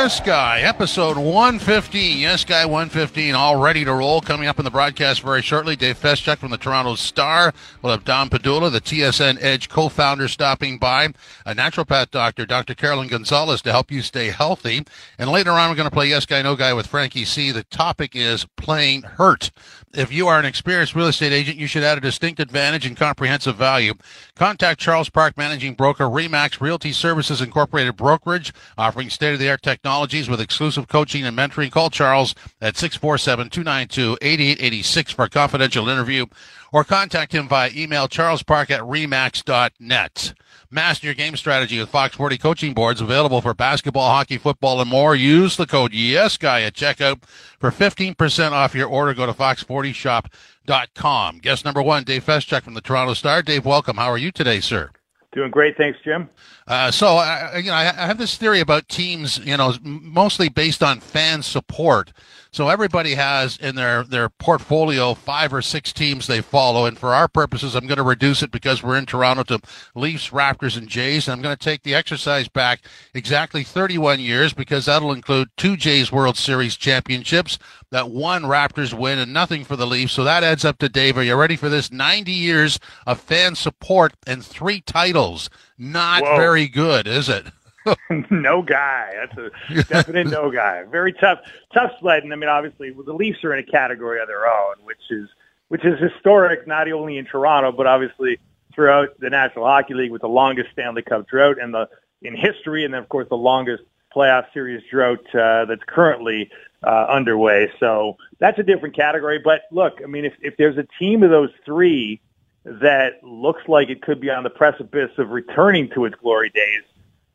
Yes Guy, episode 115. Yes Guy 115, all ready to roll. Coming up in the broadcast very shortly, Dave Feschuk from the Toronto Star. We'll have Dom Padula, the TSN Edge co-founder, stopping by. A naturopath doctor, Dr. Carolyn Gonzalez, to help you stay healthy. And later on, we're going to play Yes Guy, No Guy with Frankie C. The topic is playing hurt. If you are an experienced real estate agent, you should add a distinct advantage and comprehensive value. Contact Charles Park Managing Broker, Remax Realty Services Incorporated Brokerage, offering state-of-the-art technologies with exclusive coaching and mentoring. Call Charles at 647-292-8886 for a confidential interview or contact him via email charlespark at remax.net. Master your game strategy with Fox 40 coaching boards available for basketball, hockey, football, and more. Use the code YESGUY at checkout for 15% off your order. Go to fox40shop.com. Guest number one, Dave Feschuk from the Toronto Star. Dave, welcome. How are you today, sir? Doing great, thanks, Jim. Uh, so, I, you know, I have this theory about teams, you know, mostly based on fan support. So everybody has in their, their portfolio five or six teams they follow. And for our purposes, I'm going to reduce it because we're in Toronto to Leafs, Raptors, and Jays. And I'm going to take the exercise back exactly 31 years because that'll include two Jays World Series championships, that one Raptors win, and nothing for the Leafs. So that adds up to Dave. Are you ready for this? 90 years of fan support and three titles. Not Whoa. very good, is it? no guy. That's a definite no guy. Very tough, tough sled. And I mean, obviously, the Leafs are in a category of their own, which is which is historic, not only in Toronto, but obviously throughout the National Hockey League with the longest Stanley Cup drought and the in history, and then of course the longest playoff series drought uh, that's currently uh, underway. So that's a different category. But look, I mean, if if there's a team of those three that looks like it could be on the precipice of returning to its glory days,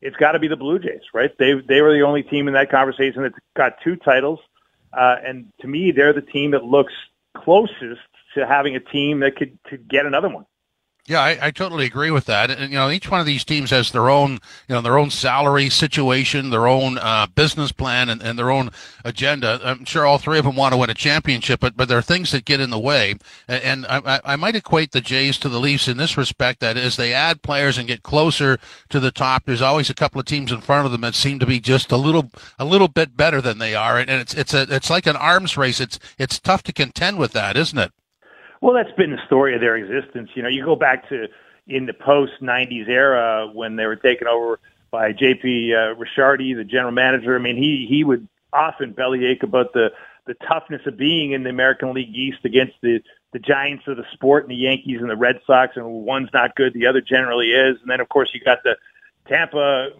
it's got to be the Blue Jays, right? They they were the only team in that conversation that's got two titles, uh, and to me, they're the team that looks closest to having a team that could could get another one. Yeah, I, I totally agree with that. And you know, each one of these teams has their own, you know, their own salary situation, their own uh, business plan, and, and their own agenda. I'm sure all three of them want to win a championship, but but there are things that get in the way. And I, I might equate the Jays to the Leafs in this respect. That as they add players and get closer to the top, there's always a couple of teams in front of them that seem to be just a little a little bit better than they are. And it's it's a it's like an arms race. It's it's tough to contend with that, isn't it? Well, that's been the story of their existence. You know, you go back to in the post '90s era when they were taken over by J.P. Uh, Ricciardi, the general manager. I mean, he he would often bellyache about the the toughness of being in the American League East against the the giants of the sport and the Yankees and the Red Sox, and one's not good, the other generally is. And then, of course, you got the Tampa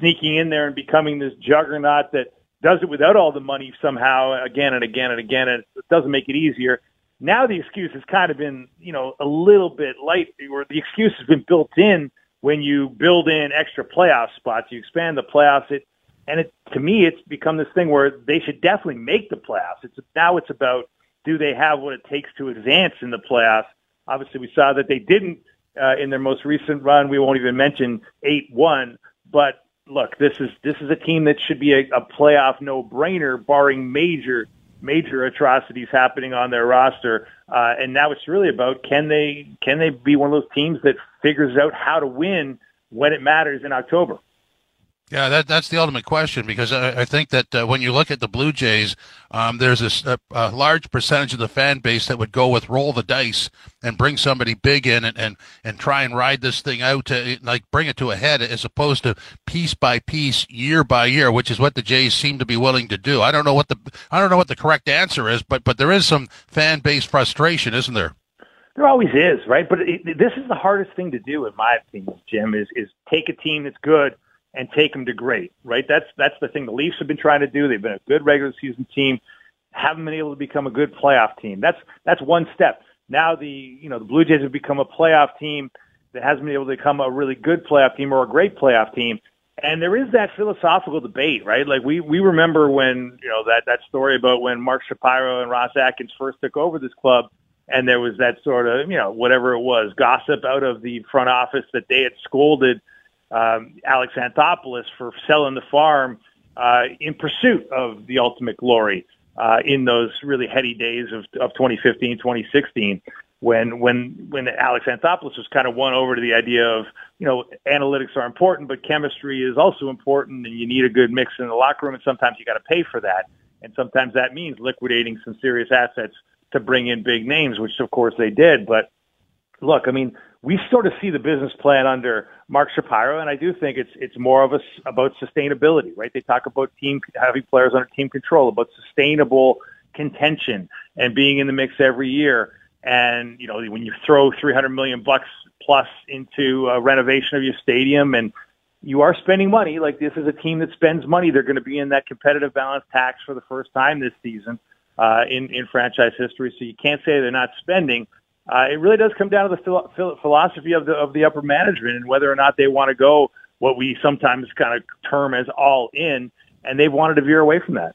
sneaking in there and becoming this juggernaut that does it without all the money somehow again and again and again, and it doesn't make it easier. Now the excuse has kind of been, you know, a little bit light, or the excuse has been built in when you build in extra playoff spots. You expand the playoffs, it, and it to me, it's become this thing where they should definitely make the playoffs. It's now it's about do they have what it takes to advance in the playoffs. Obviously, we saw that they didn't uh, in their most recent run. We won't even mention eight one, but look, this is this is a team that should be a, a playoff no brainer, barring major major atrocities happening on their roster. Uh, and now it's really about can they can they be one of those teams that figures out how to win when it matters in October. Yeah, that that's the ultimate question because I, I think that uh, when you look at the Blue Jays, um, there's a, a, large percentage of the fan base that would go with roll the dice and bring somebody big in and, and, and try and ride this thing out to like bring it to a head as opposed to piece by piece, year by year, which is what the Jays seem to be willing to do. I don't know what the I don't know what the correct answer is, but but there is some fan base frustration, isn't there? There always is, right? But it, this is the hardest thing to do, in my opinion, Jim. Is is take a team that's good and take them to great, right? That's that's the thing the Leafs have been trying to do. They've been a good regular season team, haven't been able to become a good playoff team. That's that's one step. Now the you know the Blue Jays have become a playoff team that hasn't been able to become a really good playoff team or a great playoff team. And there is that philosophical debate, right? Like we we remember when you know that that story about when Mark Shapiro and Ross Atkins first took over this club. and there was that sort of, you know, whatever it was, gossip out of the front office that they had scolded um, Alex Anthopoulos for selling the farm uh, in pursuit of the ultimate glory uh, in those really heady days of, of 2015, 2016 when when when Alex Anthopoulos was kind of won over to the idea of you know analytics are important, but chemistry is also important, and you need a good mix in the locker room, and sometimes you got to pay for that, and sometimes that means liquidating some serious assets to bring in big names, which of course they did. But look, I mean, we sort of see the business plan under Mark Shapiro, and I do think it's it's more of a about sustainability, right? They talk about team having players under team control, about sustainable contention and being in the mix every year. And, you know, when you throw 300 million bucks plus into a renovation of your stadium and you are spending money, like this is a team that spends money, they're going to be in that competitive balance tax for the first time this season uh, in, in franchise history. So you can't say they're not spending. Uh, it really does come down to the philo- philosophy of the, of the upper management and whether or not they want to go what we sometimes kind of term as all in. And they've wanted to veer away from that.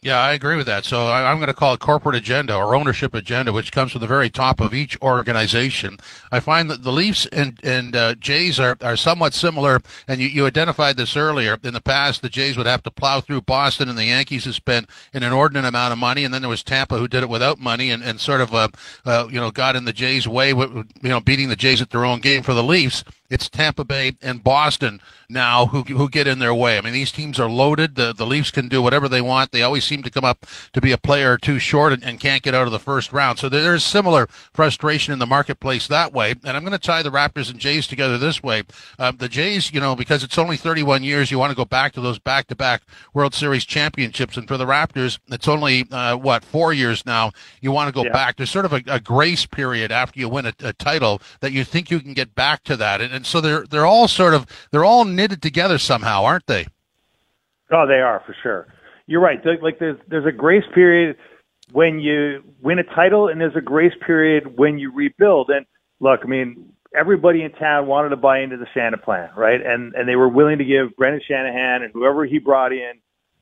Yeah, I agree with that. So I, am going to call it corporate agenda or ownership agenda, which comes from the very top of each organization. I find that the Leafs and and uh, Jays are, are somewhat similar, and you, you identified this earlier. In the past, the Jays would have to plow through Boston, and the Yankees have spent an inordinate amount of money, and then there was Tampa who did it without money and, and sort of uh, uh, you know got in the Jays' way, you know, beating the Jays at their own game. For the Leafs, it's Tampa Bay and Boston now who who get in their way. I mean, these teams are loaded. The the Leafs can do whatever they want. They always seem to come up to be a player or two short and, and can't get out of the first round. So there's similar frustration in the marketplace that way. And I'm going to tie the Raptors and Jays together this way. Uh, the Jays, you know, because it's only 31 years, you want to go back to those back-to-back World Series championships. And for the Raptors, it's only uh, what four years now. You want to go yeah. back. There's sort of a, a, grace period after you win a, a, title that you think you can get back to that. And, and so they're they're all sort of they're all knitted together somehow, aren't they? Oh, they are for sure. You're right. Like there's there's a grace period when you win a title, and there's a grace period when you rebuild. And look, I mean, everybody in town wanted to buy into the Shanaplan, right? And and they were willing to give Brendan Shanahan and whoever he brought in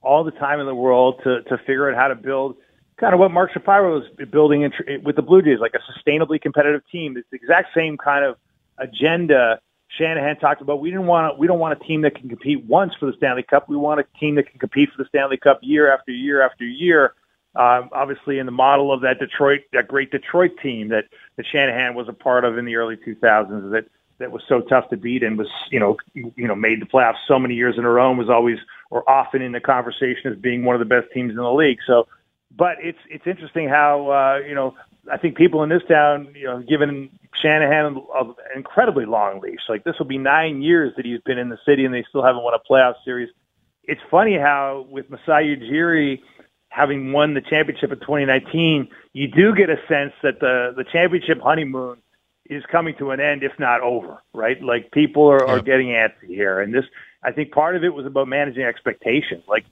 all the time in the world to to figure out how to build kind of what Mark Shapiro was building in, with the Blue Jays, like a sustainably competitive team. It's the exact same kind of agenda Shanahan talked about we didn't want we don't want a team that can compete once for the Stanley Cup. We want a team that can compete for the Stanley Cup year after year after year. Um, obviously, in the model of that Detroit, that great Detroit team that that Shanahan was a part of in the early 2000s, that that was so tough to beat and was you know you know made the playoffs so many years in a row and was always or often in the conversation as being one of the best teams in the league. So, but it's it's interesting how uh, you know I think people in this town, you know, given Shanahan an incredibly long leash. Like this will be nine years that he's been in the city, and they still haven't won a playoff series. It's funny how with Masai Ujiri having won the championship in 2019, you do get a sense that the the championship honeymoon is coming to an end, if not over. Right? Like people are, are getting antsy here, and this I think part of it was about managing expectations. Like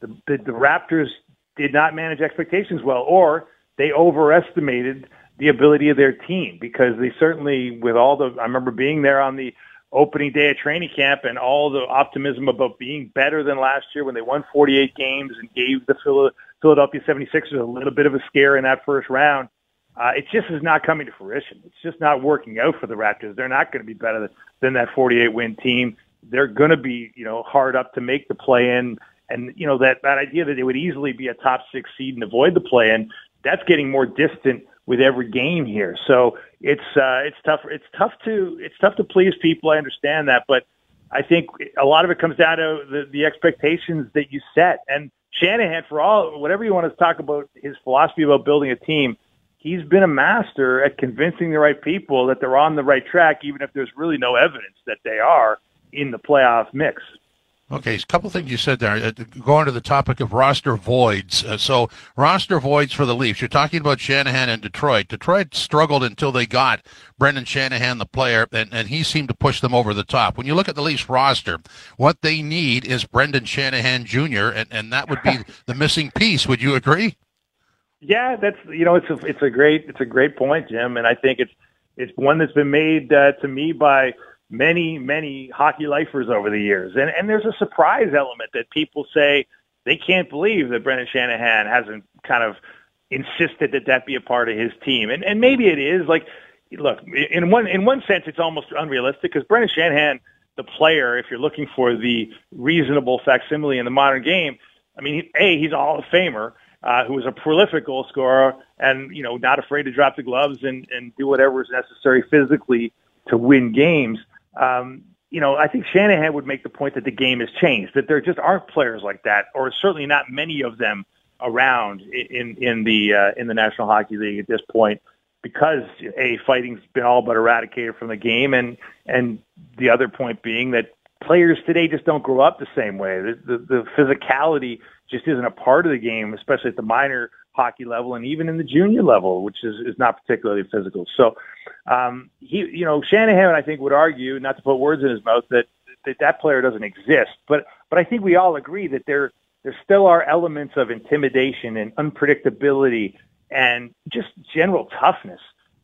the, the, the Raptors did not manage expectations well, or they overestimated the ability of their team because they certainly, with all the, I remember being there on the opening day of training camp and all the optimism about being better than last year when they won 48 games and gave the Philadelphia 76ers a little bit of a scare in that first round. Uh, it just is not coming to fruition. It's just not working out for the Raptors. They're not going to be better than that 48 win team. They're going to be, you know, hard up to make the play in. And, you know, that, that idea that they would easily be a top six seed and avoid the play in, that's getting more distant with every game here. So it's uh, it's tough. It's tough to it's tough to please people. I understand that, but I think a lot of it comes down to the, the expectations that you set. And Shanahan, for all whatever you want to talk about his philosophy about building a team, he's been a master at convincing the right people that they're on the right track, even if there's really no evidence that they are in the playoff mix. Okay, a couple things you said there. Uh, going to the topic of roster voids. Uh, so, roster voids for the Leafs. You're talking about Shanahan and Detroit. Detroit struggled until they got Brendan Shanahan, the player, and, and he seemed to push them over the top. When you look at the Leafs roster, what they need is Brendan Shanahan Jr., and, and that would be the missing piece. Would you agree? Yeah, that's you know it's a it's a great it's a great point, Jim, and I think it's it's one that's been made uh, to me by many, many hockey lifers over the years. And, and there's a surprise element that people say they can't believe that Brendan Shanahan hasn't kind of insisted that that be a part of his team. And and maybe it is. Like, look, in one in one sense, it's almost unrealistic because Brendan Shanahan, the player, if you're looking for the reasonable facsimile in the modern game, I mean, a he's a Hall of Famer. Uh, who was a prolific goal scorer and you know not afraid to drop the gloves and and do whatever is necessary physically to win games. Um, you know, I think Shanahan would make the point that the game has changed, that there just aren't players like that, or certainly not many of them around in in the uh, in the National Hockey League at this point because a fighting's been all but eradicated from the game, and and the other point being that players today just don't grow up the same way. The, the, the physicality just isn't a part of the game, especially at the minor hockey level and even in the junior level, which is, is not particularly physical. So, um, he, you know, Shanahan, I think, would argue, not to put words in his mouth, that that, that player doesn't exist. But but I think we all agree that there there still are elements of intimidation and unpredictability and just general toughness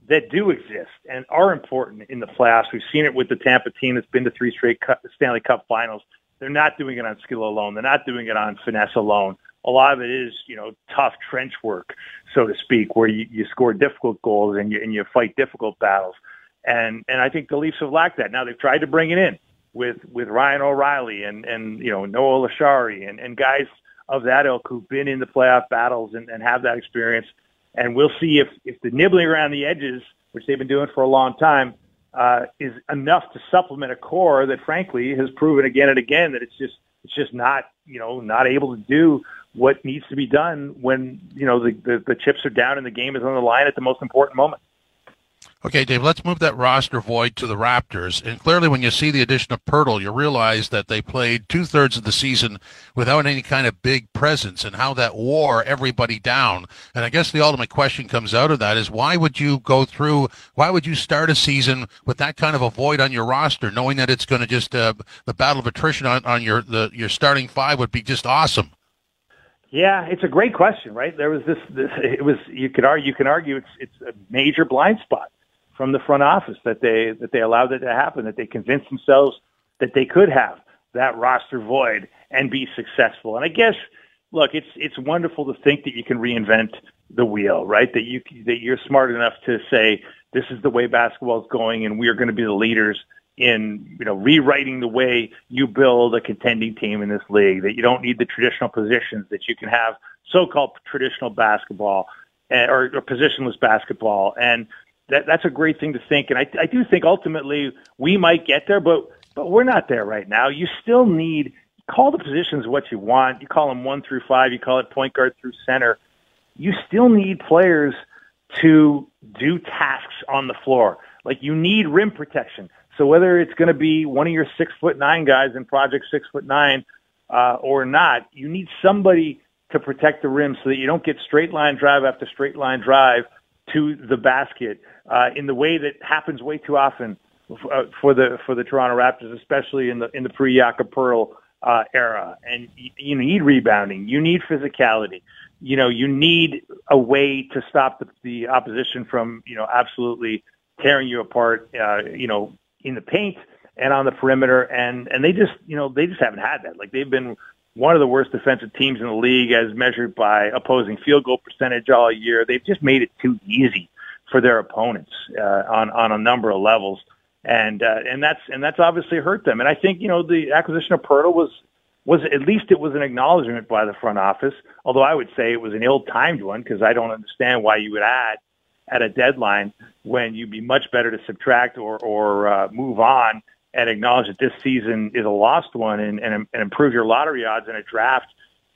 that do exist and are important in the playoffs. We've seen it with the Tampa team that's been to three straight Stanley Cup finals. They're not doing it on skill alone. They're not doing it on finesse alone. A lot of it is, you know, tough trench work, so to speak, where you, you score difficult goals and you, and you fight difficult battles. And, and I think the Leafs have lacked that. Now they've tried to bring it in with with Ryan O'Reilly and and you know Noel Acciari and and guys of that ilk who've been in the playoff battles and, and have that experience. And we'll see if if the nibbling around the edges, which they've been doing for a long time, uh, is enough to supplement a core that, frankly, has proven again and again that it's just it's just not you know not able to do what needs to be done when you know the, the, the chips are down and the game is on the line at the most important moment. Okay, Dave, let's move that roster void to the Raptors. And clearly, when you see the addition of Poeltl, you realize that they played two thirds of the season without any kind of big presence and how that wore everybody down. And I guess the ultimate question comes out of that is why would you go through, why would you start a season with that kind of a void on your roster, knowing that it's going to just, uh, the battle of attrition on, on your, the, your starting five would be just awesome? Yeah, it's a great question, right? There was this, this it was, you could argue, you can argue it's, it's a major blind spot from the front office that they that they allowed it to happen, that they convinced themselves that they could have that roster void and be successful. And I guess, look, it's it's wonderful to think that you can reinvent the wheel, right? That you that you're smart enough to say this is the way basketball is going, and we are going to be the leaders in you know rewriting the way you build a contending team in this league. That you don't need the traditional positions. That you can have so-called traditional basketball eh, or, or positionless basketball, and that that's a great thing to think. And I, I do think ultimately we might get there, but but we're not there right now. You still need call the positions what you want. You call them one through five. You call it point guard through center. You still need players to do tasks on the floor. Like you need rim protection. So whether it's going to be one of your six foot nine guys in Project Six Foot Nine uh, or not, you need somebody to protect the rim so that you don't get straight line drive after straight line drive to the basket uh, in the way that happens way too often uh, for the for the Toronto Raptors, especially in the in the pre Jakob Poeltl uh, era. And you, you need rebounding, you need physicality, you know, you need a way to stop the, the opposition from you know absolutely tearing you apart, uh, you know, in the paint and on the perimeter. And and they just you know they just haven't had that. Like they've been one of the worst defensive teams in the league as measured by opposing field goal percentage all year. They've just made it too easy for their opponents uh, on on a number of levels, and uh, and that's and that's obviously hurt them. And I think you know the acquisition of Poeltl was was at least it was an acknowledgement by the front office. Although I would say it was an ill-timed one because I don't understand why you would add at a deadline when you'd be much better to subtract or or uh, move on and acknowledge that this season is a lost one and, and, and improve your lottery odds in a draft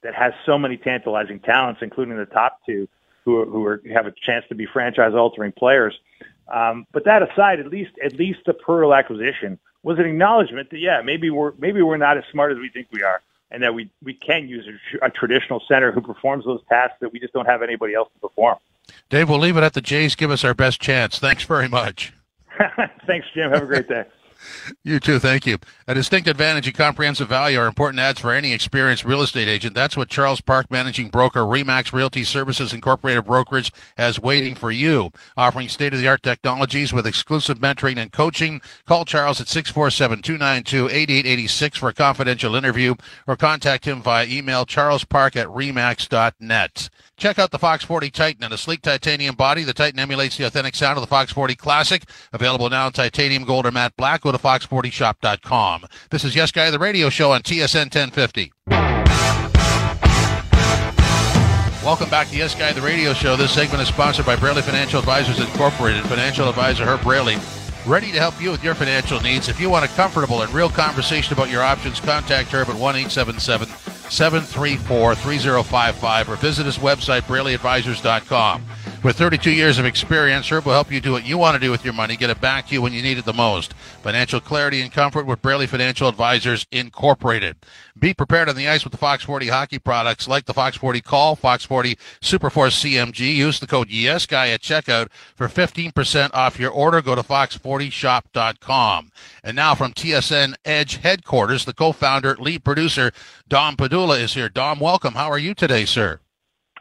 that has so many tantalizing talents, including the top two who, who are, have a chance to be franchise altering players. Um, but that aside, at least at least the Poeltl acquisition was an acknowledgement that yeah, maybe we're maybe we're not as smart as we think we are, and that we we can use a, a traditional center who performs those tasks that we just don't have anybody else to perform. Dave, we'll leave it at the Jays. Give us our best chance. Thanks very much. Thanks, Jim. Have a great day. You too. Thank you. A distinct advantage and comprehensive value are important ads for any experienced real estate agent. That's what Charles Park Managing Broker Remax Realty Services Incorporated Brokerage has waiting for you. Offering state of the art technologies with exclusive mentoring and coaching. Call Charles at 647 292 8886 for a confidential interview or contact him via email charlespark at remax.net. Check out the Fox 40 Titan and a sleek titanium body. The Titan emulates the authentic sound of the Fox 40 Classic. Available now in titanium gold or matte black. Go to fox40shop.com. This is Yes Guy, the radio show on TSN 1050. Welcome back to Yes Guy, the radio show. This segment is sponsored by Braley Financial Advisors Incorporated. Financial advisor Herb Braley, ready to help you with your financial needs. If you want a comfortable and real conversation about your options, contact Herb at 1 877 734 3055 or visit his website, BraleyAdvisors.com. With 32 years of experience, Herb will help you do what you want to do with your money, get it back to you when you need it the most. Financial clarity and comfort with Braley Financial Advisors Incorporated. Be prepared on the ice with the Fox 40 hockey products like the Fox 40 Call, Fox 40 Superforce CMG. Use the code YESGUY at checkout for 15% off your order. Go to fox40shop.com. And now from TSN Edge headquarters, the co-founder, lead producer, Dom Padula is here. Dom, welcome. How are you today, sir?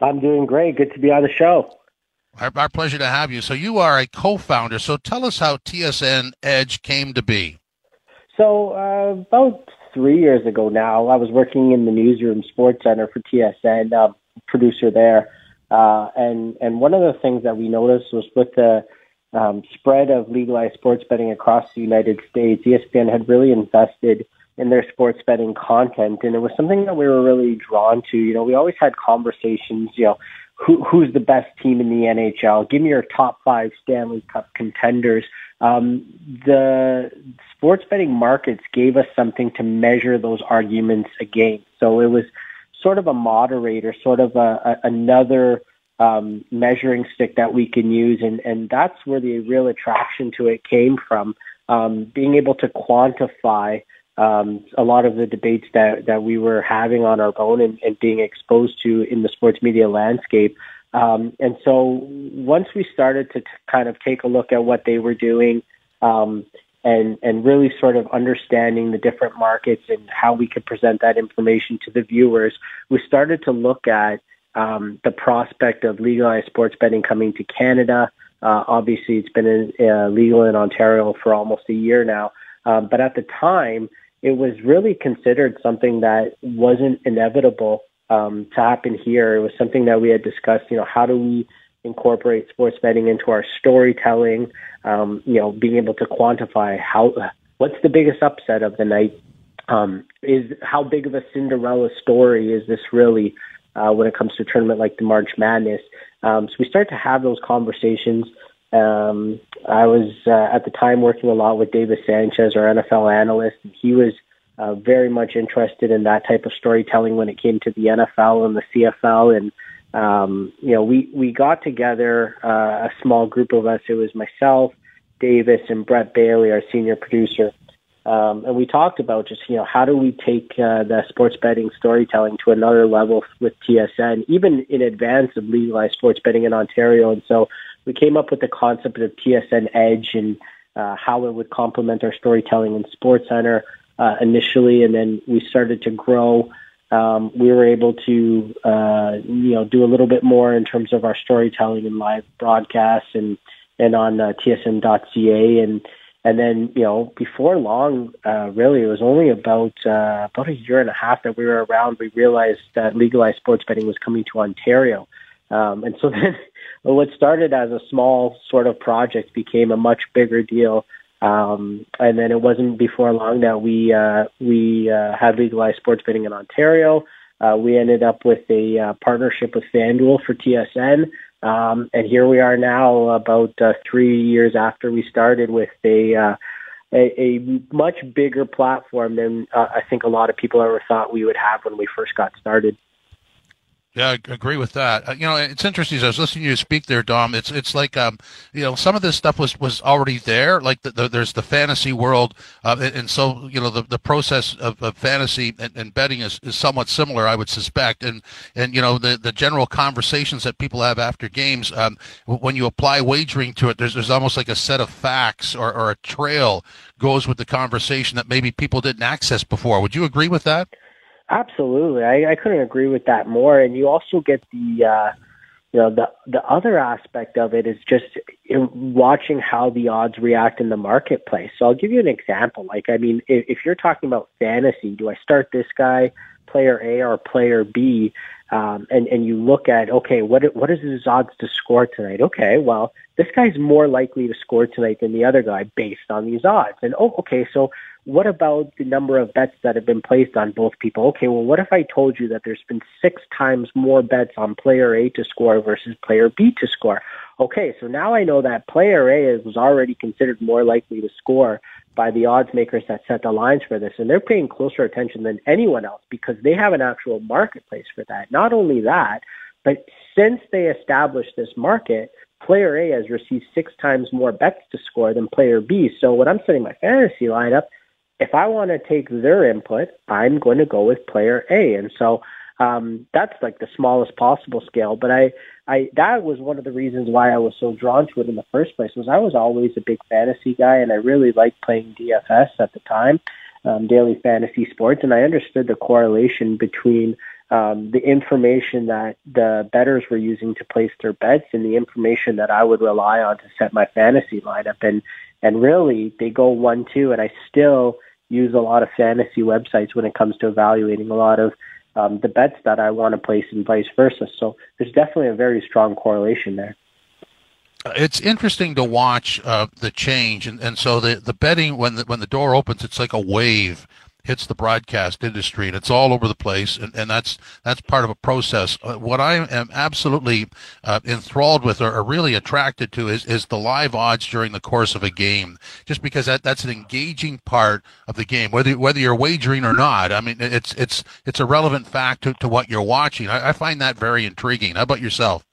I'm doing great. Good to be on the show. Our, our, pleasure to have you. So you are a co-founder. So tell us how TSN Edge came to be. So uh, about three years ago now, I was working in the newsroom sports center for TSN, uh, producer there, uh, and and one of the things that we noticed was with the um, spread of legalized sports betting across the United States, ESPN had really invested in their sports betting content, and it was something that we were really drawn to. You know, we always had conversations, you know who, who's the best team in the NHL? Give me your top five Stanley Cup contenders. Um, the sports betting markets gave us something to measure those arguments against. So it was sort of a moderator, sort of a, a, another um, measuring stick that we can use, and, and that's where the real attraction to it came from. Um, being able to quantify um, a lot of the debates that, that we were having on our own and, and being exposed to in the sports media landscape. Um, and so once we started to t- kind of take a look at what they were doing um, and, and really sort of understanding the different markets and how we could present that information to the viewers, we started to look at um, the prospect of legalized sports betting coming to Canada. Uh, obviously, it's been in, uh, legal in Ontario for almost a year now. Um, but at the time, it was really considered something that wasn't inevitable um, to happen here. It was something that we had discussed. You know, how do we incorporate sports betting into our storytelling? Um, you know, being able to quantify how what's the biggest upset of the night. Um, is how big of a Cinderella story is this really uh, when it comes to a tournament like the March Madness? Um, so we start to have those conversations. Um, I was uh, at the time working a lot with Davis Sanchez, our NFL analyst, and he was uh, very much interested in that type of storytelling when it came to the NFL and the CFL. And um, you know, we we got together uh, a small group of us. It was myself, Davis, and Brett Bailey, our senior producer. Um, and we talked about just, you know, how do we take uh, the sports betting storytelling to another level with TSN, even in advance of legalized sports betting in Ontario. And so we came up with the concept of TSN Edge and uh, how it would complement our storytelling in Sports Center uh, initially, and then we started to grow. Um, we were able to, uh, you know, do a little bit more in terms of our storytelling and live broadcasts and and on uh, TSN.ca and and then you know before long, uh, really it was only about uh, about a year and a half that we were around. We realized that legalized sports betting was coming to Ontario, um, and so then what started as a small sort of project became a much bigger deal. Um, and then it wasn't before long that we uh, we uh, had legalized sports betting in Ontario. Uh, we ended up with a uh, partnership with FanDuel for TSN, um, and here we are now, about uh, three years after we started, with a uh, a, a much bigger platform than uh, I think a lot of people ever thought we would have when we first got started. Yeah, I agree with that. Uh, you know, it's interesting. I was listening to you speak there, Dom, it's it's like um, you know, some of this stuff was was already there. Like the, the, there's the fantasy world, uh, and, and, so you know, the, the process of, of fantasy and, and, betting is, is somewhat similar, I would suspect. And and you know, the the general conversations that people have after games, um, when you apply wagering to it, there's there's almost like a set of facts or, or a trail goes with the conversation that maybe people didn't access before. Would you agree with that? Absolutely, I, I couldn't agree with that more. And you also get the, uh, you know, the the other aspect of it is just watching how the odds react in the marketplace. So I'll give you an example. Like, I mean, if, if you're talking about fantasy, do I start this guy, player A, or player B? um, and and you look at okay, what what is his odds to score tonight? Okay, well this guy's more likely to score tonight than the other guy based on these odds. And oh, okay, so what about the number of bets that have been placed on both people? Okay, well, what if I told you that there's been six times more bets on player A to score versus player B to score? Okay, so now I know that player A is already considered more likely to score by the odds makers that set the lines for this, and they're paying closer attention than anyone else because they have an actual marketplace for that. Not only that, but since they established this market, player A has received six times more bets to score than player B. So when I'm setting my fantasy lineup, if I want to take their input, I'm going to go with player A. And so um, that's like the smallest possible scale. But I, I that was one of the reasons why I was so drawn to it in the first place. Was I was always a big fantasy guy, and I really liked playing DFS at the time, um, daily fantasy sports, and I understood the correlation between um, the information that the bettors were using to place their bets and the information that I would rely on to set my fantasy lineup. And and really, they go one two, and I still use a lot of fantasy websites when it comes to evaluating a lot of um, the bets that I want to place and vice versa. So there's definitely a very strong correlation there. It's interesting to watch uh, the change, and, and so the, the betting when the, when the door opens, it's like a wave hits the broadcast industry and it's all over the place and, and that's that's part of a process. Uh, what i am absolutely uh, enthralled with or, or, really attracted to is, is the live odds during the course of a game just because that, that's an engaging part of the game whether whether you're wagering or not. I mean it's it's it's a relevant fact to, to what you're watching. I, I find that very intriguing. How about yourself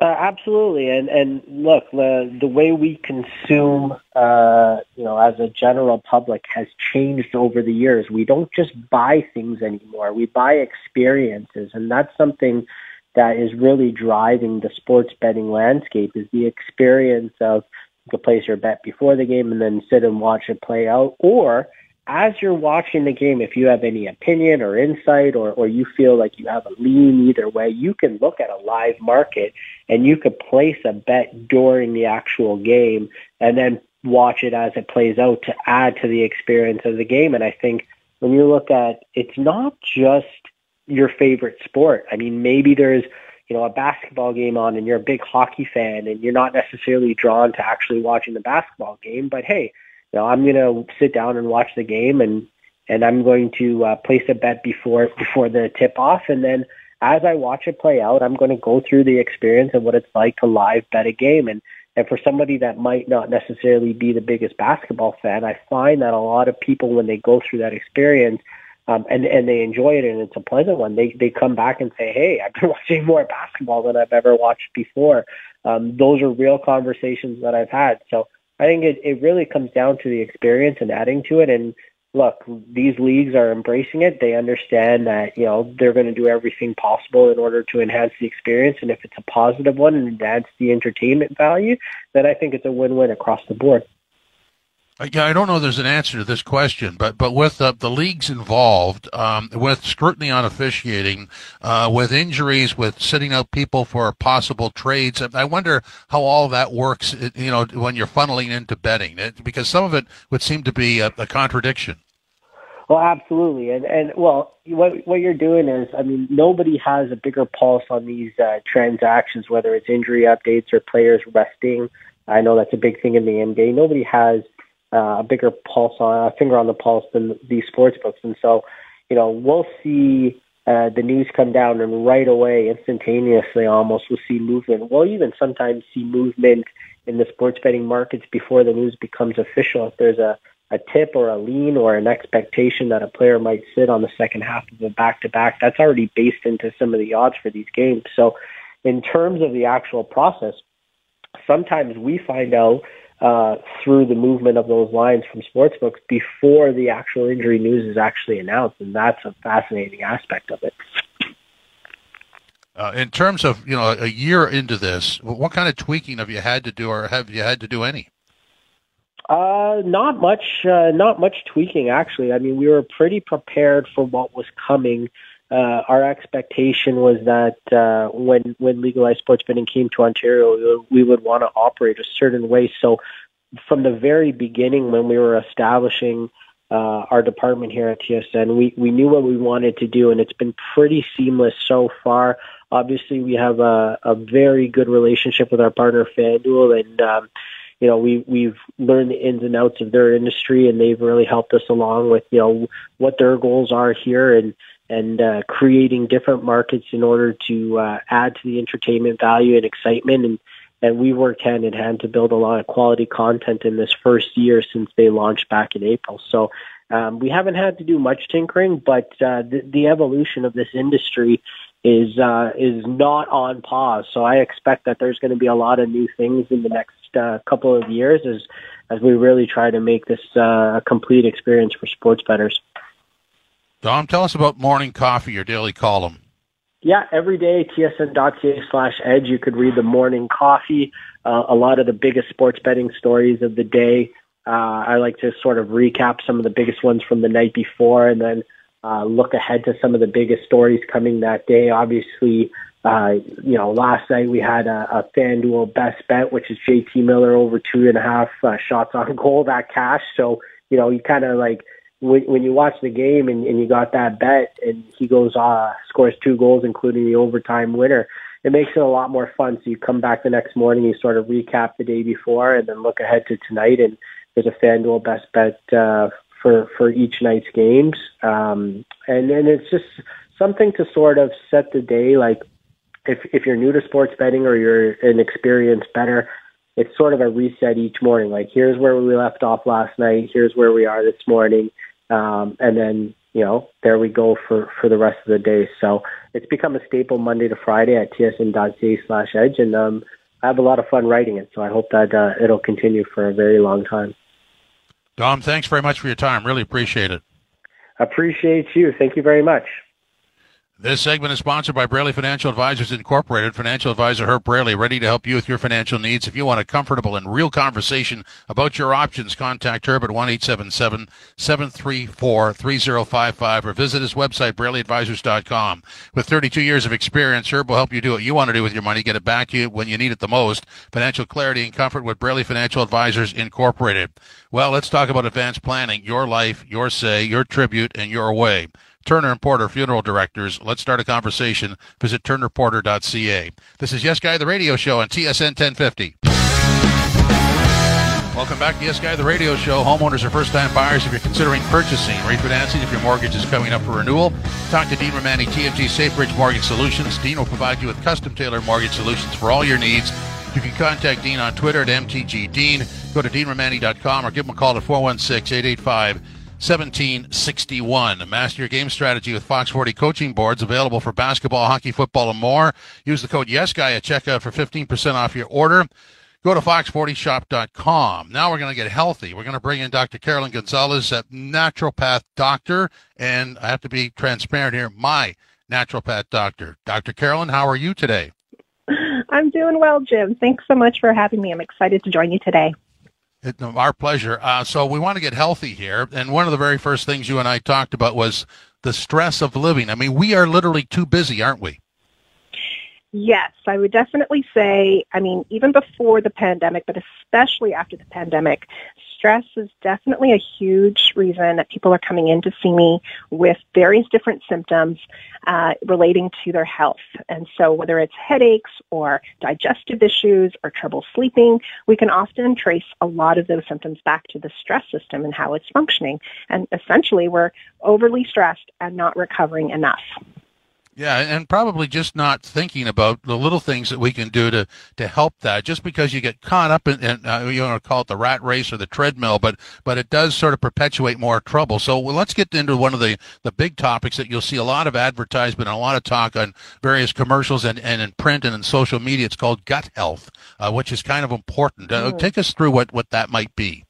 uh, absolutely, and and look, the the way we consume, uh, you know, as a general public has changed over the years. We don't just buy things anymore; we buy experiences, and that's something that is really driving the sports betting landscape. Is the experience of you can place your bet before the game and then sit and watch it play out, or as you're watching the game, if you have any opinion or insight or, or you feel like you have a lean either way, you can look at a live market and you could place a bet during the actual game and then watch it as it plays out to add to the experience of the game. And I think when you look at it's not just your favorite sport. I mean, maybe there's you know a basketball game on and you're a big hockey fan and you're not necessarily drawn to actually watching the basketball game, but hey, know, I'm going to sit down and watch the game and and I'm going to uh, place a bet before before the tip off, and then as I watch it play out, I'm going to go through the experience of what it's like to live bet a game. And and for somebody that might not necessarily be the biggest basketball fan, I find that a lot of people when they go through that experience. Um, and and they enjoy it and it's a pleasant one. They they come back and say, "Hey, I've been watching more basketball than I've ever watched before." Um, those are real conversations that I've had. So I think it, it really comes down to the experience and adding to it. And look, these leagues are embracing it. They understand that, you know, they're going to do everything possible in order to enhance the experience. And if it's a positive one and adds the entertainment value, then I think it's a win-win across the board. Uh, yeah, I don't know. There's an answer to this question, but but with uh, the leagues involved, um, with scrutiny on officiating, uh, with injuries, with sitting out people for possible trades, I wonder how all that works. You know, when you're funneling into betting, it, because some of it would seem to be a, a contradiction. Well, absolutely, and and well, what what you're doing is, I mean, nobody has a bigger pulse on these uh, transactions, whether it's injury updates or players resting. I know that's a big thing in the NBA. Nobody has uh, a bigger pulse on a finger on the pulse than these sports books. And so, you know, we'll see uh, the news come down and right away, instantaneously almost, we'll see movement. We'll even sometimes see movement in the sports betting markets before the news becomes official. If there's a, a tip or a lean or an expectation that a player might sit on the second half of a back-to-back, that's already based into some of the odds for these games. So in terms of the actual process, sometimes we find out uh, through the movement of those lines from sportsbooks before the actual injury news is actually announced, and that's a fascinating aspect of it. Uh, in terms of you know a year into this, what kind of tweaking have you had to do, or have you had to do any? Uh, not much. Uh, not much tweaking, actually. I mean, we were pretty prepared for what was coming uh, our expectation was that uh, when when legalized sports betting came to Ontario, we would want to operate a certain way. So, from the very beginning, when we were establishing uh, our department here at TSN. We we knew what we wanted to do, and it's been pretty seamless so far. Obviously, we have a, a very good relationship with our partner FanDuel, and um, you know we we've learned the ins and outs of their industry, and they've really helped us along with you know what their goals are here and and uh, creating different markets in order to uh, add to the entertainment value and excitement and and we worked hand in hand to build a lot of quality content in this first year since they launched back in April. So um, we haven't had to do much tinkering, but uh, the, the evolution of this industry is uh, is not on pause. So I expect that there's going to be a lot of new things in the next uh, couple of years as as we really try to make this uh, a complete experience for sports bettors. Dom, tell us about morning coffee, your daily column. Yeah, every day, tsn.ca slash edge, you could read the morning coffee, uh, a lot of the biggest sports betting stories of the day. Uh, I like to sort of recap some of the biggest ones from the night before and then uh, look ahead to some of the biggest stories coming that day. Obviously, uh, you know, last night we had a, a FanDuel best bet, which is JT Miller over two and a half uh, shots on goal, that cash. So, you know, you kind of like when, when you watch the game and, and you got that bet and he goes uh scores two goals including the overtime winner it makes it a lot more fun. So you come back the next morning you sort of recap the day before and then look ahead to tonight. And there's a FanDuel best bet uh for for each night's games. Um and then it's just something to sort of set the day. Like if if you're new to sports betting or you're an experienced bettor it's sort of a reset each morning. Like here's where we left off last night. Here's where we are this morning um, and then, you know, there we go for, for the rest of the day. So it's become a staple Monday to Friday at tsn.ca slash edge. And um, I have a lot of fun writing it. So I hope that uh, it'll continue for a very long time. Dom, thanks very much for your time. Really appreciate it. Appreciate you. Thank you very much. This segment is sponsored by Braley Financial Advisors Incorporated. Financial advisor Herb Braley, ready to help you with your financial needs. If you want a comfortable and real conversation about your options, contact Herb at 1-877-734-3055 or visit his website, BraleyAdvisors.com. With 32 years of experience, Herb will help you do what you want to do with your money, get it back to you when you need it the most. Financial clarity and comfort with Braley Financial Advisors Incorporated. Well, let's talk about advanced planning, your life, your say, your tribute, and your way. Turner and Porter Funeral Directors. Let's start a conversation. Visit turnerporter.ca. This is Yes Guy, the radio show on TSN 1050. Welcome back to Yes Guy, the radio show. Homeowners are first-time buyers. If you're considering purchasing, refinancing, if your mortgage is coming up for renewal, talk to Dean Romani, TMG SafeBridge Mortgage Solutions. Dean will provide you with custom-tailored mortgage solutions for all your needs. You can contact Dean on Twitter at MTGDean. Go to deanromani.com or give him a call at 416 885 1761. Master your game strategy with Fox 40 coaching boards available for basketball, hockey, football, and more. Use the code YesGuy at checkout for 15% off your order. Go to fox40shop.com. Now we're going to get healthy. We're going to bring in Dr. Carolyn Gonzalez, a naturopath doctor, and I have to be transparent here, my naturopath doctor. Dr. Carolyn, how are you today? I'm doing well, Jim. Thanks so much for having me. I'm excited to join you today. It, our pleasure. Uh, so we want to get healthy here, and one of the very first things you and I talked about was the stress of living. I mean, we are literally too busy, aren't we? Yes, I would definitely say, I mean, even before the pandemic, but especially after the pandemic, stress is definitely a huge reason that people are coming in to see me with various different symptoms uh, relating to their health. And so whether it's headaches or digestive issues or trouble sleeping, we can often trace a lot of those symptoms back to the stress system and how it's functioning. And essentially, we're overly stressed and not recovering enough. Yeah, and probably just not thinking about the little things that we can do to to help that. Just because you get caught up in, in uh, you want to call it the rat race or the treadmill, but but it does sort of perpetuate more trouble. So well, let's get into one of the the big topics that you'll see a lot of advertisement and a lot of talk on various commercials and, and in print and in social media. It's called gut health, uh, which is kind of important. Uh, mm. Take us through what what that might be.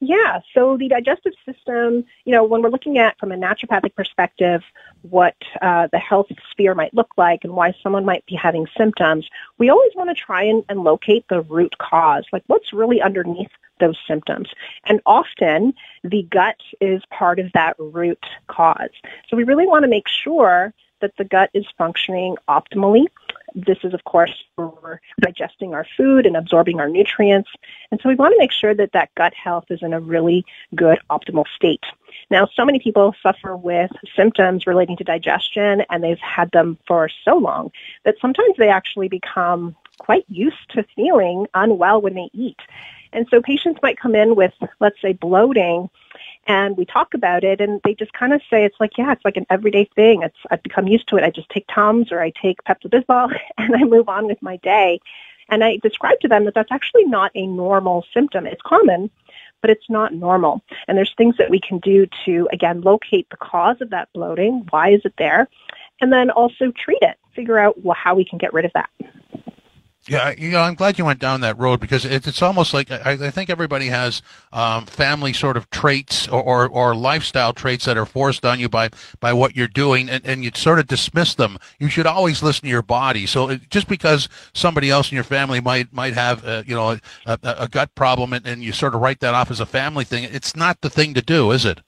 Yeah, so the digestive system, you know, when we're looking at from a naturopathic perspective, what uh, the health sphere might look like and why someone might be having symptoms, we always want to try and, and locate the root cause, like what's really underneath those symptoms. And often the gut is part of that root cause. So we really want to make sure that the gut is functioning optimally this is, of course, we're digesting our food and absorbing our nutrients. And so we want to make sure that that gut health is in a really good, optimal state. Now, so many people suffer with symptoms relating to digestion and they've had them for so long that sometimes they actually become quite used to feeling unwell when they eat. And so patients might come in with, let's say, bloating and we talk about it and they just kind of say it's like yeah it's like an everyday thing. It's i've become used to it. I just take tums or i take pepto-bismol and i move on with my day. And i describe to them that that's actually not a normal symptom. It's common but it's not normal. And there's things that we can do to again locate the cause of that bloating. Why is it there? And then also treat it. Figure out well, how we can get rid of that yeah, you know, I'm glad you went down that road because it, it's almost like I, I think everybody has um, family sort of traits or, or, or, lifestyle traits that are forced on you by, by what you're doing, and, and you sort of dismiss them. You should always listen to your body. So it, just because somebody else in your family might might have uh, you know a, a, a gut problem and, and you sort of write that off as a family thing, it's not the thing to do, is it?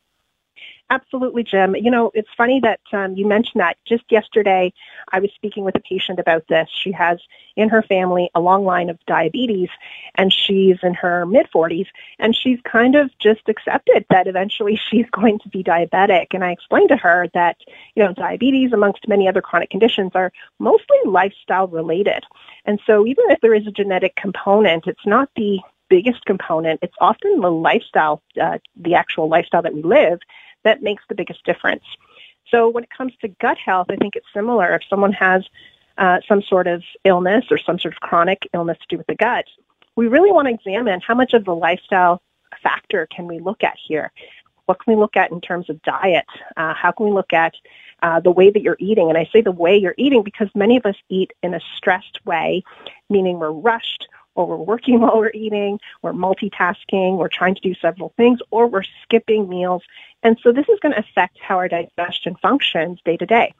Absolutely, Jim. You know, it's funny that um, you mentioned that. Just yesterday, I was speaking with a patient about this. She has in her family a long line of diabetes, and she's in her mid 40s, and she's kind of just accepted that eventually she's going to be diabetic. And I explained to her that, you know, diabetes, amongst many other chronic conditions, are mostly lifestyle related. And so even if there is a genetic component, it's not the biggest component. It's often the lifestyle, uh, the actual lifestyle that we live that makes the biggest difference. So when it comes to gut health, I think it's similar. If someone has uh, some sort of illness or some sort of chronic illness to do with the gut, we really want to examine how much of the lifestyle factor can we look at here. What can we look at in terms of diet? Uh, how can we look at uh, the way that you're eating? And I say the way you're eating because many of us eat in a stressed way, meaning we're rushed or we're working while we're eating, we're multitasking, we're trying to do several things, or we're skipping meals. And so this is going to affect how our digestion functions day to day.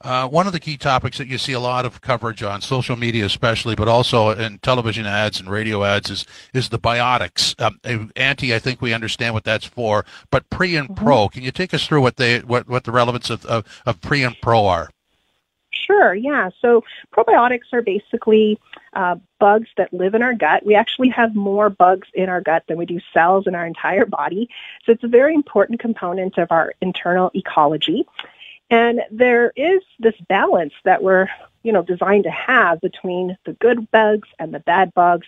Uh, one of the key topics that you see a lot of coverage on social media, especially, but also in television ads and radio ads, is is the biotics. Um, anti, I think we understand what that's for, but pre and mm-hmm. pro. Can you take us through what they what, what the relevance of, of, of pre and pro are? Sure, yeah. So probiotics are basically uh, bugs that live in our gut. We actually have more bugs in our gut than we do cells in our entire body. So it's a very important component of our internal ecology. And there is this balance that we're, you know, designed to have between the good bugs and the bad bugs.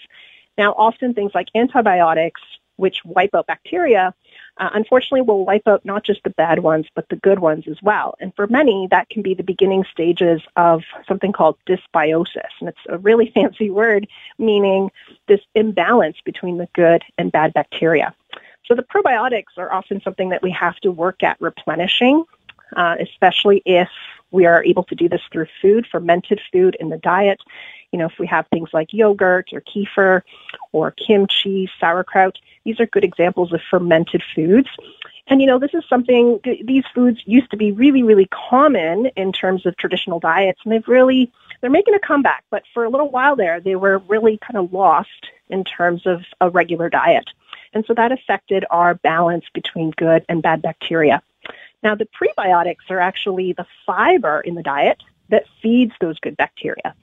Now, often things like antibiotics, which wipe out bacteria, uh, unfortunately will wipe out not just the bad ones, but the good ones as well. And for many, that can be the beginning stages of something called dysbiosis. And it's a really fancy word meaning this imbalance between the good and bad bacteria. So the probiotics are often something that we have to work at replenishing, uh, especially if we are able to do this through food, fermented food in the diet. You know, if we have things like yogurt or kefir or kimchi, sauerkraut, these are good examples of fermented foods. And you know, this is something, these foods used to be really, really common in terms of traditional diets, and they've really, they're making a comeback. But for a little while there, they were really kind of lost in terms of a regular diet. And so that affected our balance between good and bad bacteria. Now, the prebiotics are actually the fiber in the diet that feeds those good bacteria.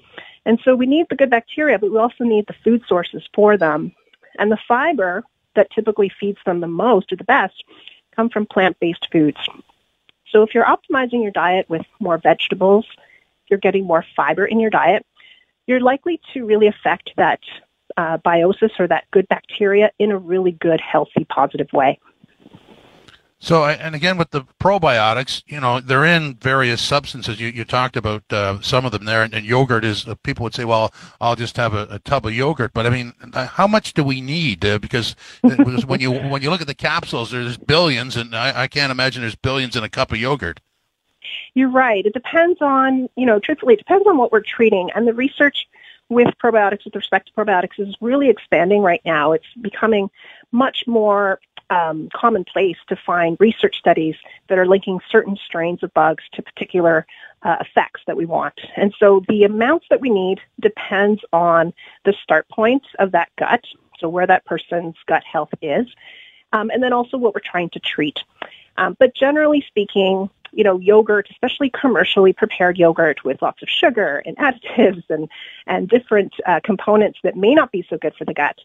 And so we need the good bacteria, but we also need the food sources for them. And the fiber that typically feeds them the most or the best come from plant-based foods. So if you're optimizing your diet with more vegetables, you're getting more fiber in your diet, you're likely to really affect that uh, biosis or that good bacteria in a really good, healthy, positive way. So, and again, with the probiotics, you know, they're in various substances. You, you talked about uh, some of them there, and, and yogurt is, uh, people would say, well, I'll just have a, a, tub of yogurt. But I mean, uh, how much do we need? Uh, because, because when you when you look at the capsules, there's billions, and I, I can't imagine there's billions in a cup of yogurt. You're right. It depends on, you know, truthfully, it depends on what we're treating. And the research with probiotics, with respect to probiotics, is really expanding right now. It's becoming much more um, commonplace to find research studies that are linking certain strains of bugs to particular uh, effects that we want. And so the amounts that we need depends on the start point of that gut, so where that person's gut health is, um, and then also what we're trying to treat. Um, but generally speaking, you know, yogurt, especially commercially prepared yogurt with lots of sugar and additives and, and different uh, components that may not be so good for the gut,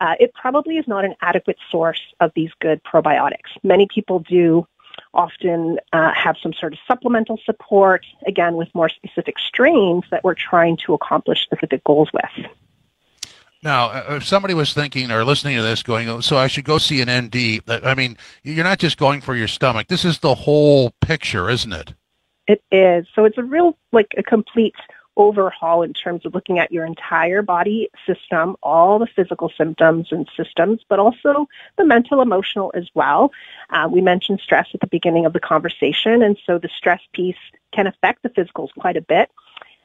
uh, it probably is not an adequate source of these good probiotics. Many people do often uh, have some sort of supplemental support, again, with more specific strains that we're trying to accomplish specific goals with. Now, uh, if somebody was thinking or listening to this going, oh, so I should go see an ND, I mean, you're not just going for your stomach. This is the whole picture, isn't it? It is. So it's a real, like a complete overhaul in terms of looking at your entire body system, all the physical symptoms and systems, but also the mental, emotional as well. Uh, we mentioned stress at the beginning of the conversation, and so the stress piece can affect the physicals quite a bit.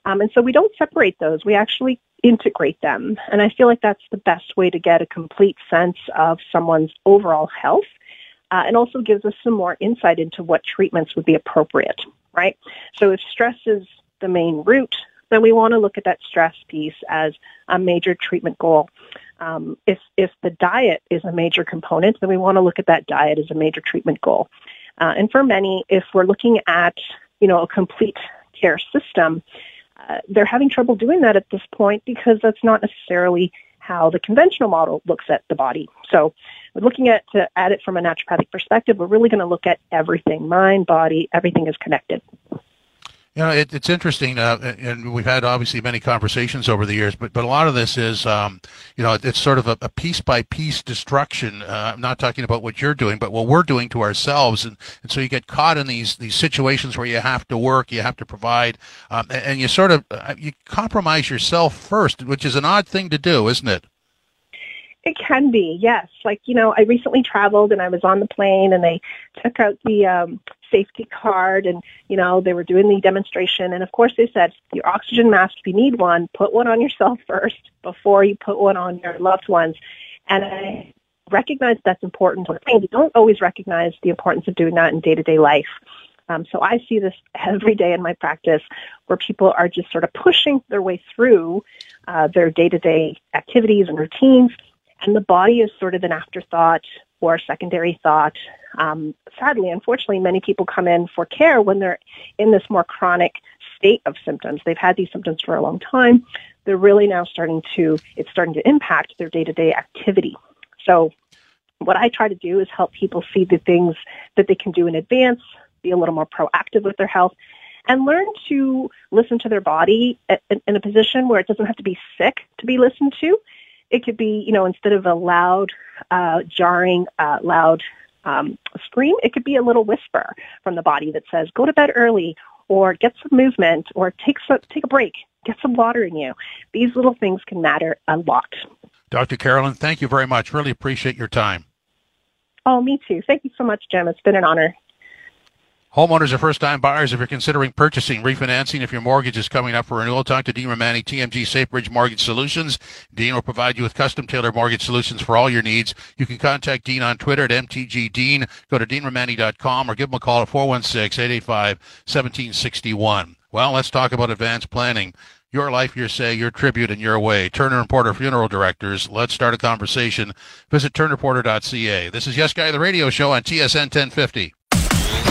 Um, and so we don't separate those. We actually integrate them. And I feel like that's the best way to get a complete sense of someone's overall health uh, and also gives us some more insight into what treatments would be appropriate, right? So if stress is the main root, then we want to look at that stress piece as a major treatment goal. Um, if, if the diet is a major component, then we want to look at that diet as a major treatment goal. Uh, and for many, if we're looking at, you know, a complete care system, uh, they're having trouble doing that at this point because that's not necessarily how the conventional model looks at the body. So looking at add it from a naturopathic perspective, we're really going to look at everything, mind, body, everything is connected. You know, it, it's interesting, uh, and we've had obviously many conversations over the years, but but a lot of this is, um, you know, it's sort of a, a piece by piece destruction. Uh, I'm not talking about what you're doing, but what we're doing to ourselves, and, and so you get caught in these these situations where you have to work, you have to provide, um, and, and you sort of uh, you compromise yourself first, which is an odd thing to do, isn't it? It can be, yes. Like, you know, I recently traveled and I was on the plane and they took out the um, safety card and, you know, they were doing the demonstration. And of course they said, your oxygen mask, if you need one, put one on yourself first before you put one on your loved ones. And I recognize that's important. But we don't always recognize the importance of doing that in day-to-day life. Um, so I see this every day in my practice where people are just sort of pushing their way through uh, their day-to-day activities and routines and the body is sort of an afterthought or secondary thought. Um, sadly, unfortunately, many people come in for care when they're in this more chronic state of symptoms. They've had these symptoms for a long time. They're really now starting to, it's starting to impact their day-to-day activity. So what I try to do is help people see the things that they can do in advance, be a little more proactive with their health, and learn to listen to their body in a position where it doesn't have to be sick to be listened to it could be, you know, instead of a loud, uh, jarring, uh, loud um, scream, it could be a little whisper from the body that says, "Go to bed early," or "Get some movement," or "Take some, take a break, get some water in you." These little things can matter a lot. Dr. Carolyn, thank you very much. Really appreciate your time. Oh, me too. Thank you so much, Jim. It's been an honor. Homeowners are first time buyers. If you're considering purchasing, refinancing, if your mortgage is coming up for renewal, talk to Dean Romani, TMG SafeBridge Mortgage Solutions. Dean will provide you with custom tailored mortgage solutions for all your needs. You can contact Dean on Twitter at MTGDean. Go to DeanRomani.com or give him a call at 416-885-1761. Well, let's talk about advanced planning. Your life, your say, your tribute, and your way. Turner and Porter Funeral Directors. Let's start a conversation. Visit turnerporter.ca. This is Yes Guy, the radio show on TSN 1050.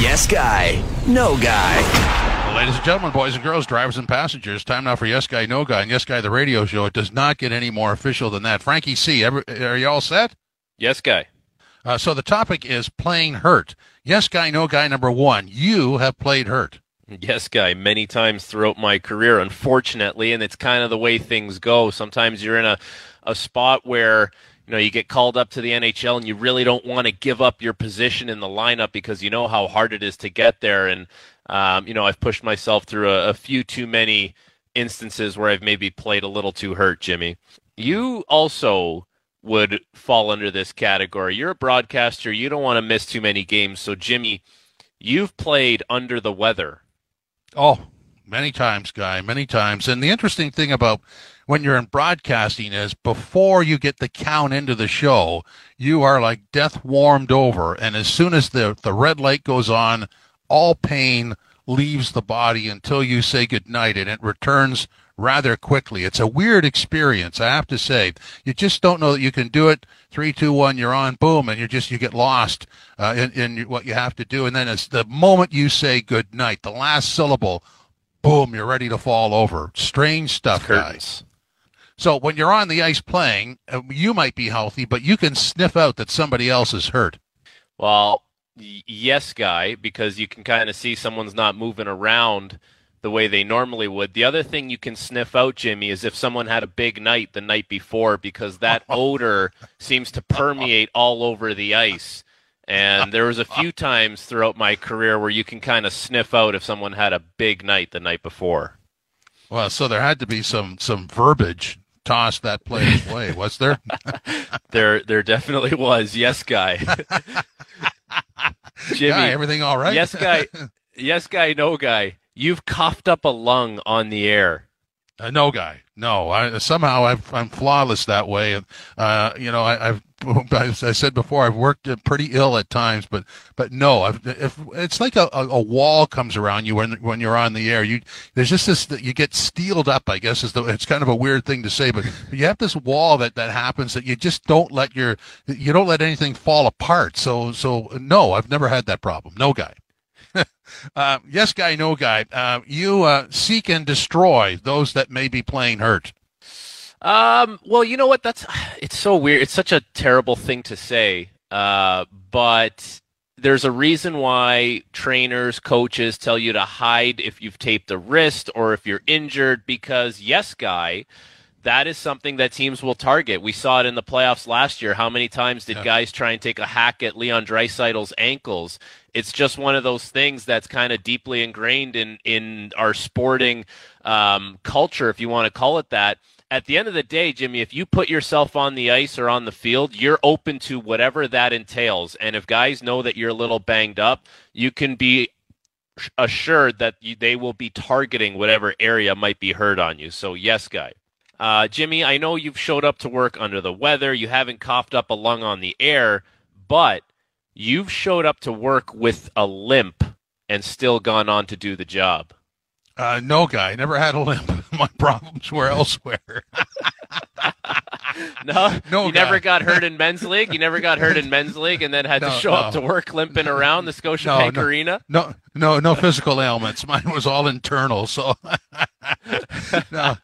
Yes Guy, No Guy. Well, ladies and gentlemen, boys and girls, drivers and passengers, time now for Yes Guy, No Guy, and Yes Guy, the radio show. It does not get any more official than that. Frankie C., ever, are you all set? Yes Guy. Uh, so the topic is playing hurt. Yes Guy, No Guy number one. You have played hurt. Yes, guy, many times throughout my career, unfortunately, and it's kind of the way things go. Sometimes you're in a, a spot where you know you get called up to the NHL and you really don't want to give up your position in the lineup because you know how hard it is to get there and um, you know I've pushed myself through a, a few too many instances where I've maybe played a little too hurt, Jimmy. You also would fall under this category. You're a broadcaster, you don't want to miss too many games. So Jimmy, you've played under the weather. Oh, many times, guy, many times. And the interesting thing about when you're in broadcasting is before you get the count into the show, you are like death warmed over. And as soon as the, the red light goes on, all pain leaves the body until you say goodnight and it returns rather quickly. It's a weird experience, I have to say. You just don't know that you can do it. Three, two, one, you're on, boom, and you just you get lost uh, in, in what you have to do. And then it's the moment you say good night, the last syllable, boom, you're ready to fall over. Strange stuff, guys. So when you're on the ice playing, uh, you might be healthy, but you can sniff out that somebody else is hurt. Well, yes, guy, because you can kind of see someone's not moving around the way they normally would. The other thing you can sniff out, Jimmy, is if someone had a big night the night before, because that odor seems to permeate all over the ice. And there was a few times throughout my career where you can kind of sniff out if someone had a big night the night before. Well, so there had to be some some verbiage tossed that player's away, was there? there, there definitely was. Yes, guy. Jimmy, Guy, everything all right? Yes, guy. Yes, guy. No, guy. You've coughed up a lung on the air. Uh, no, guy. No, I somehow i am flawless that way. Uh, you know, I, have as I said before, I've worked pretty ill at times, but but no, I've, if it's like a, a, a, wall comes around you when when you're on the air. You there's just this that you get steeled up. I guess is the it's kind of a weird thing to say, but you have this wall that that happens that you just don't let your you don't let anything fall apart. So so no, I've never had that problem. No, guy. uh, yes, guy, no guy. Uh, you uh, seek and destroy those that may be playing hurt. Um, well, you know what? That's it's so weird. It's such a terrible thing to say. Uh, but there's a reason why trainers, coaches tell you to hide if you've taped a wrist or if you're injured because yes, guy, that is something that teams will target. We saw it in the playoffs last year. How many times did yeah. guys try and take a hack at Leon Draisaitl's ankles? It's just one of those things that's kind of deeply ingrained in in our sporting um, culture, if you want to call it that. At the end of the day, Jimmy, if you put yourself on the ice or on the field, you're open to whatever that entails. And if guys know that you're a little banged up, you can be assured that you, they will be targeting whatever area might be hurt on you. So, yes, guy. Uh, Jimmy, I know you've showed up to work under the weather. You haven't coughed up a lung on the air, but you've showed up to work with a limp and still gone on to do the job. Uh, no, guy. Never had a limp. My problems were elsewhere. no, no, you guy. never got hurt in men's league. You never got hurt in men's league, and then had no, to show no. up to work limping around the Scotia no, Bank no, Arena. No, no, no physical ailments. Mine was all internal. So, no,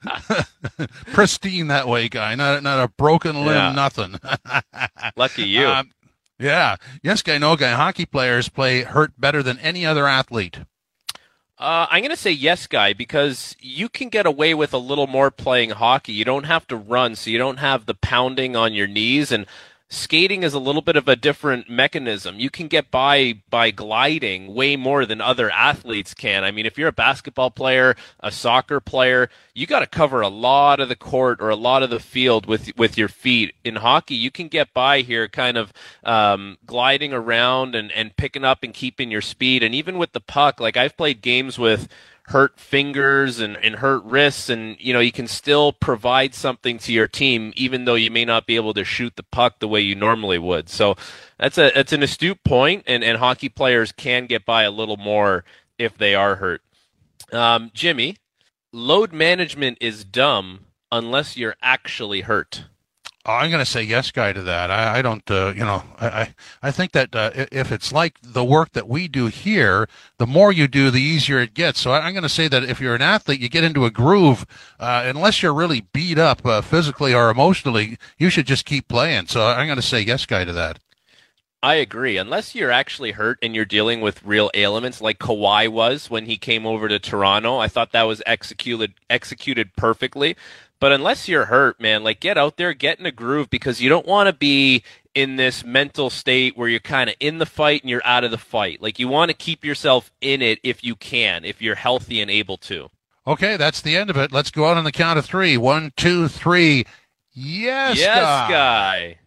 pristine that way, guy. Not not a broken limb, yeah. nothing. Lucky you. Um, yeah. Yes, guy. No, guy. Hockey players play hurt better than any other athlete. Uh, I'm going to say yes, guy, because you can get away with a little more playing hockey. You don't have to run, so you don't have the pounding on your knees. And skating is a little bit of a different mechanism. You can get by by gliding way more than other athletes can. I mean, if you're a basketball player, a soccer player, you got to cover a lot of the court or a lot of the field with with your feet. In hockey, you can get by here, kind of um, gliding around and and picking up and keeping your speed. And even with the puck, like I've played games with hurt fingers and, and hurt wrists and you know you can still provide something to your team even though you may not be able to shoot the puck the way you normally would. So that's a that's an astute point and, and hockey players can get by a little more if they are hurt. Um, jimmy load management is dumb unless you're actually hurt I'm going to say yes, guy, to that. I, I don't, uh, you know, I, I think that uh, if it's like the work that we do here, the more you do, the easier it gets. So I'm going to say that if you're an athlete, you get into a groove. Uh, unless you're really beat up uh, physically or emotionally, you should just keep playing. So I'm going to say yes, guy, to that. I agree. Unless you're actually hurt and you're dealing with real ailments, like Kawhi was when he came over to Toronto, I thought that was executed executed perfectly. But unless you're hurt, man, like get out there, get in a groove because you don't want to be in this mental state where you're kind of in the fight and you're out of the fight. Like you want to keep yourself in it if you can, if you're healthy and able to. Okay, that's the end of it. Let's go out on the count of three. One, two, three. Yes, yes, guy. guy.